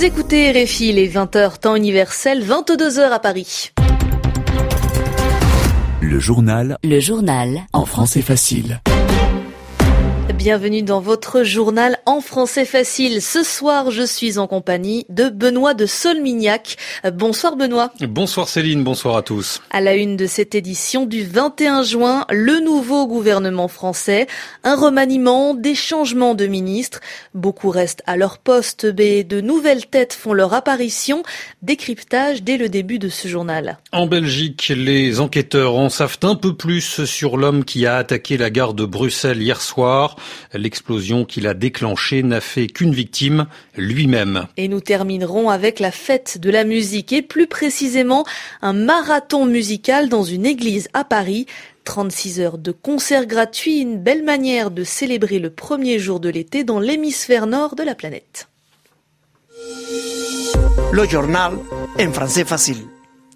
Vous écoutez RFI, les 20h temps universel, 22h à Paris. Le journal. Le journal. En français facile. Bienvenue dans votre journal en français facile. Ce soir, je suis en compagnie de Benoît de Solmignac. Bonsoir Benoît. Bonsoir Céline, bonsoir à tous. À la une de cette édition du 21 juin, le nouveau gouvernement français, un remaniement, des changements de ministres. Beaucoup restent à leur poste, mais de nouvelles têtes font leur apparition. Décryptage dès le début de ce journal. En Belgique, les enquêteurs en savent un peu plus sur l'homme qui a attaqué la gare de Bruxelles hier soir. L'explosion qu'il a déclenchée n'a fait qu'une victime, lui-même. Et nous terminerons avec la fête de la musique et plus précisément un marathon musical dans une église à Paris. 36 heures de concert gratuit, une belle manière de célébrer le premier jour de l'été dans l'hémisphère nord de la planète. Le journal en français facile.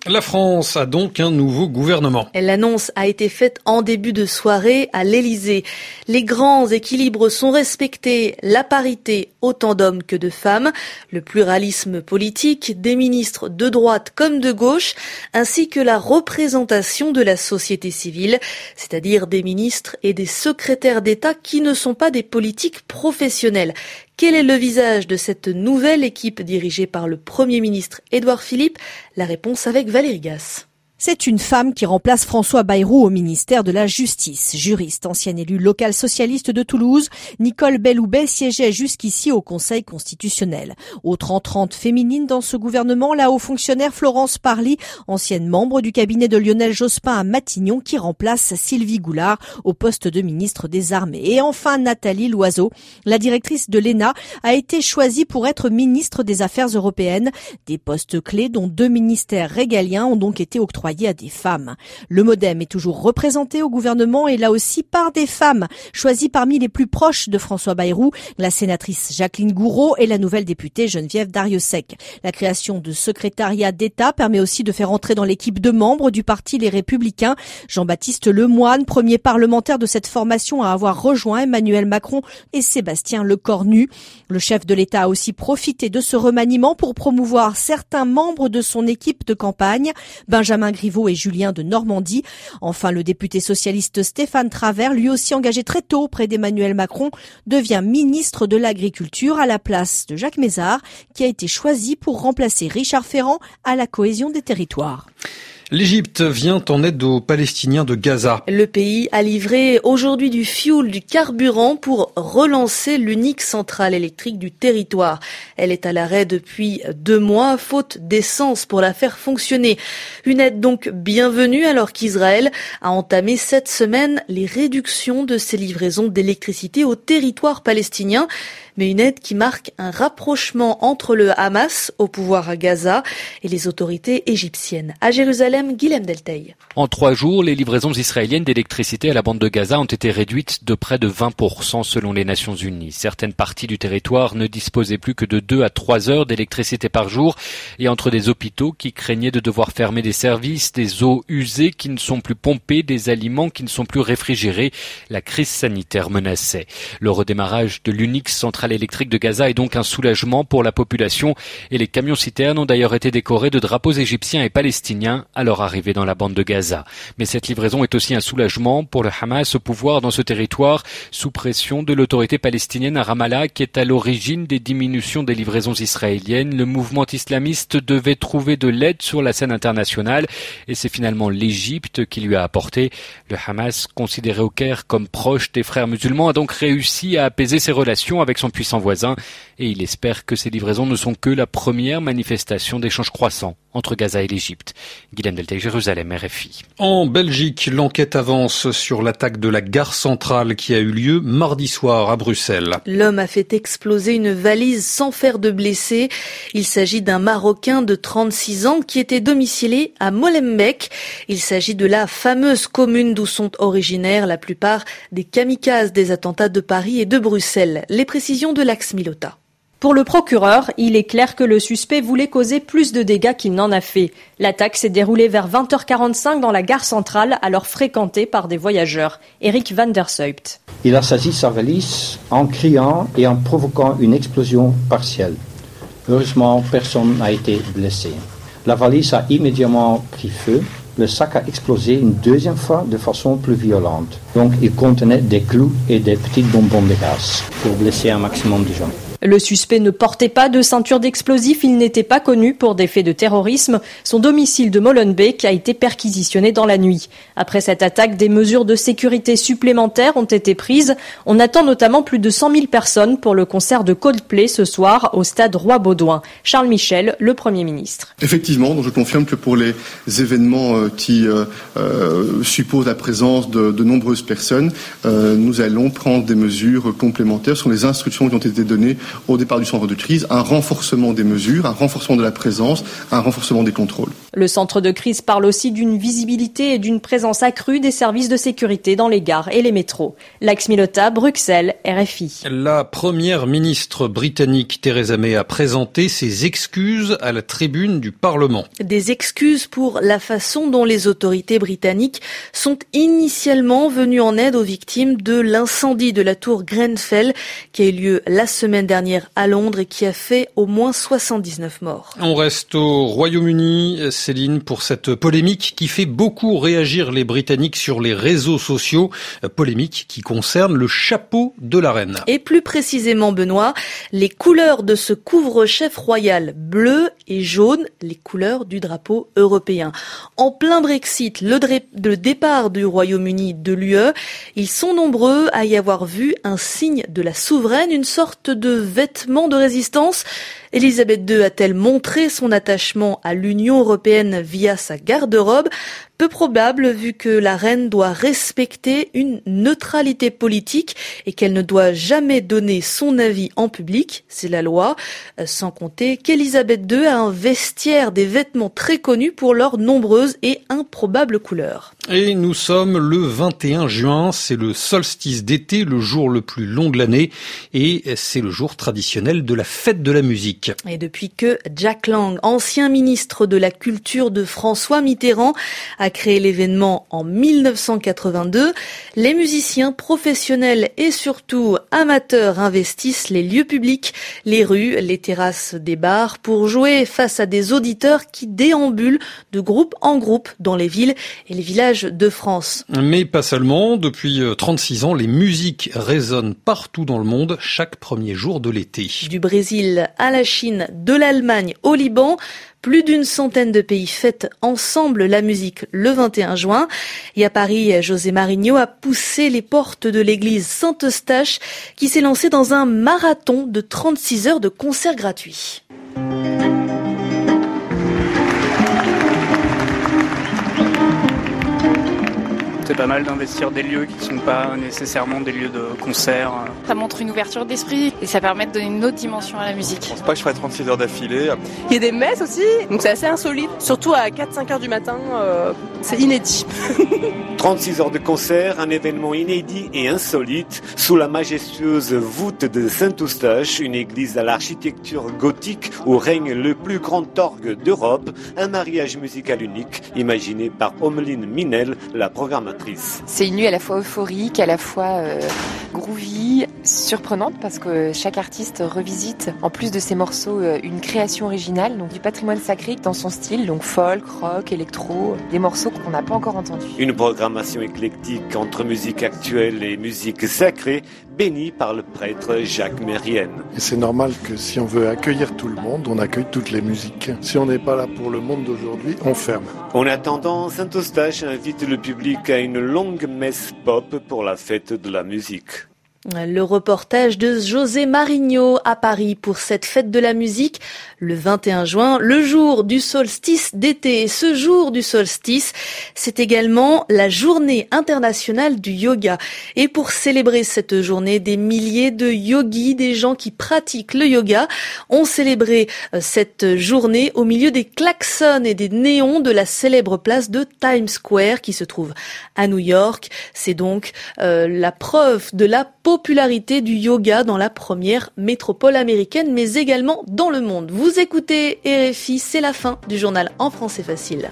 La France a donc un nouveau gouvernement. L'annonce a été faite en début de soirée à l'Élysée. Les grands équilibres sont respectés, la parité autant d'hommes que de femmes, le pluralisme politique, des ministres de droite comme de gauche, ainsi que la représentation de la société civile, c'est-à-dire des ministres et des secrétaires d'État qui ne sont pas des politiques professionnels. Quel est le visage de cette nouvelle équipe dirigée par le Premier ministre Édouard Philippe? La réponse avec Valérie Gasse. C'est une femme qui remplace François Bayrou au ministère de la Justice. Juriste, ancienne élue locale socialiste de Toulouse, Nicole Belloubet siégeait jusqu'ici au Conseil constitutionnel. Autre entrante féminine dans ce gouvernement, la haut fonctionnaire Florence Parly, ancienne membre du cabinet de Lionel Jospin à Matignon, qui remplace Sylvie Goulard au poste de ministre des Armées. Et enfin, Nathalie Loiseau, la directrice de l'ENA, a été choisie pour être ministre des Affaires européennes. Des postes clés dont deux ministères régaliens ont donc été octroyés à des femmes. Le Modem est toujours représenté au gouvernement et là aussi par des femmes, choisies parmi les plus proches de François Bayrou, la sénatrice Jacqueline Gouraud et la nouvelle députée Geneviève Dariussec. La création de secrétariat d'État permet aussi de faire entrer dans l'équipe de membres du parti Les Républicains Jean-Baptiste Lemoine, premier parlementaire de cette formation à avoir rejoint Emmanuel Macron et Sébastien Lecornu. Le chef de l'État a aussi profité de ce remaniement pour promouvoir certains membres de son équipe de campagne. Benjamin Griveaux et Julien de Normandie. Enfin, le député socialiste Stéphane Travers, lui aussi engagé très tôt auprès d'Emmanuel Macron, devient ministre de l'Agriculture à la place de Jacques Mézard, qui a été choisi pour remplacer Richard Ferrand à la cohésion des territoires. L'Égypte vient en aide aux Palestiniens de Gaza. Le pays a livré aujourd'hui du fioul, du carburant pour relancer l'unique centrale électrique du territoire. Elle est à l'arrêt depuis deux mois, faute d'essence pour la faire fonctionner. Une aide donc bienvenue alors qu'Israël a entamé cette semaine les réductions de ses livraisons d'électricité au territoire palestinien mais une aide qui marque un rapprochement entre le Hamas au pouvoir à Gaza et les autorités égyptiennes. À Jérusalem, En trois jours, les livraisons israéliennes d'électricité à la bande de Gaza ont été réduites de près de 20% selon les Nations Unies. Certaines parties du territoire ne disposaient plus que de 2 à 3 heures d'électricité par jour et entre des hôpitaux qui craignaient de devoir fermer des services, des eaux usées qui ne sont plus pompées, des aliments qui ne sont plus réfrigérés, la crise sanitaire menaçait. Le redémarrage de l'unique centrale électrique de Gaza est donc un soulagement pour la population et les camions citernes ont d'ailleurs été décorés de drapeaux égyptiens et palestiniens leur arrivée dans la bande de Gaza. Mais cette livraison est aussi un soulagement pour le Hamas au pouvoir dans ce territoire sous pression de l'autorité palestinienne à Ramallah qui est à l'origine des diminutions des livraisons israéliennes. Le mouvement islamiste devait trouver de l'aide sur la scène internationale et c'est finalement l'Égypte qui lui a apporté. Le Hamas, considéré au Caire comme proche des frères musulmans, a donc réussi à apaiser ses relations avec son puissant voisin et il espère que ces livraisons ne sont que la première manifestation d'échanges croissants entre Gaza et l'Égypte. Guillaume Delta, Jérusalem, RFI. En Belgique, l'enquête avance sur l'attaque de la gare centrale qui a eu lieu mardi soir à Bruxelles. L'homme a fait exploser une valise sans faire de blessés. Il s'agit d'un Marocain de 36 ans qui était domicilié à Molenbeek. Il s'agit de la fameuse commune d'où sont originaires la plupart des kamikazes des attentats de Paris et de Bruxelles. Les précisions de l'Axe Milota. Pour le procureur, il est clair que le suspect voulait causer plus de dégâts qu'il n'en a fait. L'attaque s'est déroulée vers 20h45 dans la gare centrale, alors fréquentée par des voyageurs. Eric van der Seupt. Il a saisi sa valise en criant et en provoquant une explosion partielle. Heureusement, personne n'a été blessé. La valise a immédiatement pris feu. Le sac a explosé une deuxième fois de façon plus violente. Donc, il contenait des clous et des petites bonbons de gaz pour blesser un maximum de gens. Le suspect ne portait pas de ceinture d'explosifs, il n'était pas connu pour des faits de terrorisme. Son domicile de Molenbeek a été perquisitionné dans la nuit. Après cette attaque, des mesures de sécurité supplémentaires ont été prises. On attend notamment plus de 100 000 personnes pour le concert de Coldplay ce soir au stade Roi-Baudouin. Charles Michel, le Premier ministre. Effectivement, je confirme que pour les événements euh, qui euh, euh, supposent la présence de, nombreuses personnes, nous allons prendre des mesures complémentaires sur les instructions qui ont été données au départ du centre de crise, un renforcement des mesures, un renforcement de la présence, un renforcement des contrôles. Le centre de crise parle aussi d'une visibilité et d'une présence accrue des services de sécurité dans les gares et les métros. Lax Milota, Bruxelles, RFI. La première ministre britannique Theresa May a présenté ses excuses à la tribune du Parlement. Des excuses pour la façon dont les autorités britanniques sont initialement venues en aide aux victimes de l'incendie de la tour Grenfell qui a eu lieu la semaine dernière à Londres et qui a fait au moins 79 morts. On reste au Royaume-Uni, Céline, pour cette polémique qui fait beaucoup réagir les Britanniques sur les réseaux sociaux. Polémique qui concerne le chapeau de la reine. Et plus précisément, Benoît, les couleurs de ce couvre-chef royal bleu et jaune, les couleurs du drapeau européen. En plein Brexit, le, le départ du Royaume-Uni de l'UE, ils sont nombreux à y avoir vu un signe de la souveraine, une sorte de vêtements de résistance. Elisabeth II a-t-elle montré son attachement à l'Union européenne via sa garde-robe? Peu probable vu que la reine doit respecter une neutralité politique et qu'elle ne doit jamais donner son avis en public, c'est la loi, sans compter qu'Elisabeth II a un vestiaire des vêtements très connus pour leurs nombreuses et improbables couleurs. Et nous sommes le 21 juin, c'est le solstice d'été, le jour le plus long de l'année et c'est le jour traditionnel de la fête de la musique. Et depuis que Jack Lang, ancien ministre de la Culture de François Mitterrand, a créé l'événement en 1982, les musiciens professionnels et surtout amateurs investissent les lieux publics, les rues, les terrasses des bars pour jouer face à des auditeurs qui déambulent de groupe en groupe dans les villes et les villages de France. Mais pas seulement, depuis 36 ans, les musiques résonnent partout dans le monde chaque premier jour de l'été. Du Brésil à la Chine, de l'Allemagne au Liban, plus d'une centaine de pays fêtent ensemble la musique le 21 juin. Et à Paris, José Marigno a poussé les portes de l'église Saint-Eustache qui s'est lancé dans un marathon de 36 heures de concerts gratuits. C'est pas mal d'investir des lieux qui ne sont pas nécessairement des lieux de concert. Ça montre une ouverture d'esprit et ça permet de donner une autre dimension à la musique. Je pense pas que je ferai 36 heures d'affilée. Il y a des messes aussi, donc c'est assez insolite. Surtout à 4-5 heures du matin, euh, c'est inédit. 36 heures de concert, un événement inédit et insolite sous la majestueuse voûte de Saint-Eustache, une église à l'architecture gothique où règne le plus grand orgue d'Europe, un mariage musical unique imaginé par Omeline Minel, la programmatrice. C'est une nuit à la fois euphorique, à la fois euh, groovy, surprenante parce que chaque artiste revisite, en plus de ses morceaux, euh, une création originale, donc du patrimoine sacré dans son style, donc folk, rock, électro, des morceaux qu'on n'a pas encore entendus. Une programmation éclectique entre musique actuelle et musique sacrée, bénie par le prêtre Jacques Mérienne. C'est normal que si on veut accueillir tout le monde, on accueille toutes les musiques. Si on n'est pas là pour le monde d'aujourd'hui, on ferme. En attendant, Saint-Eustache invite le public à une longue messe pop pour la fête de la musique. Le reportage de José Marigno à Paris pour cette fête de la musique le 21 juin, le jour du solstice d'été. Ce jour du solstice, c'est également la journée internationale du yoga. Et pour célébrer cette journée, des milliers de yogis, des gens qui pratiquent le yoga, ont célébré euh, cette journée au milieu des klaxons et des néons de la célèbre place de Times Square qui se trouve à New York. C'est donc euh, la preuve de la popularité du yoga dans la première métropole américaine, mais également dans le monde. Vous écoutez RFI, c'est la fin du journal en français facile.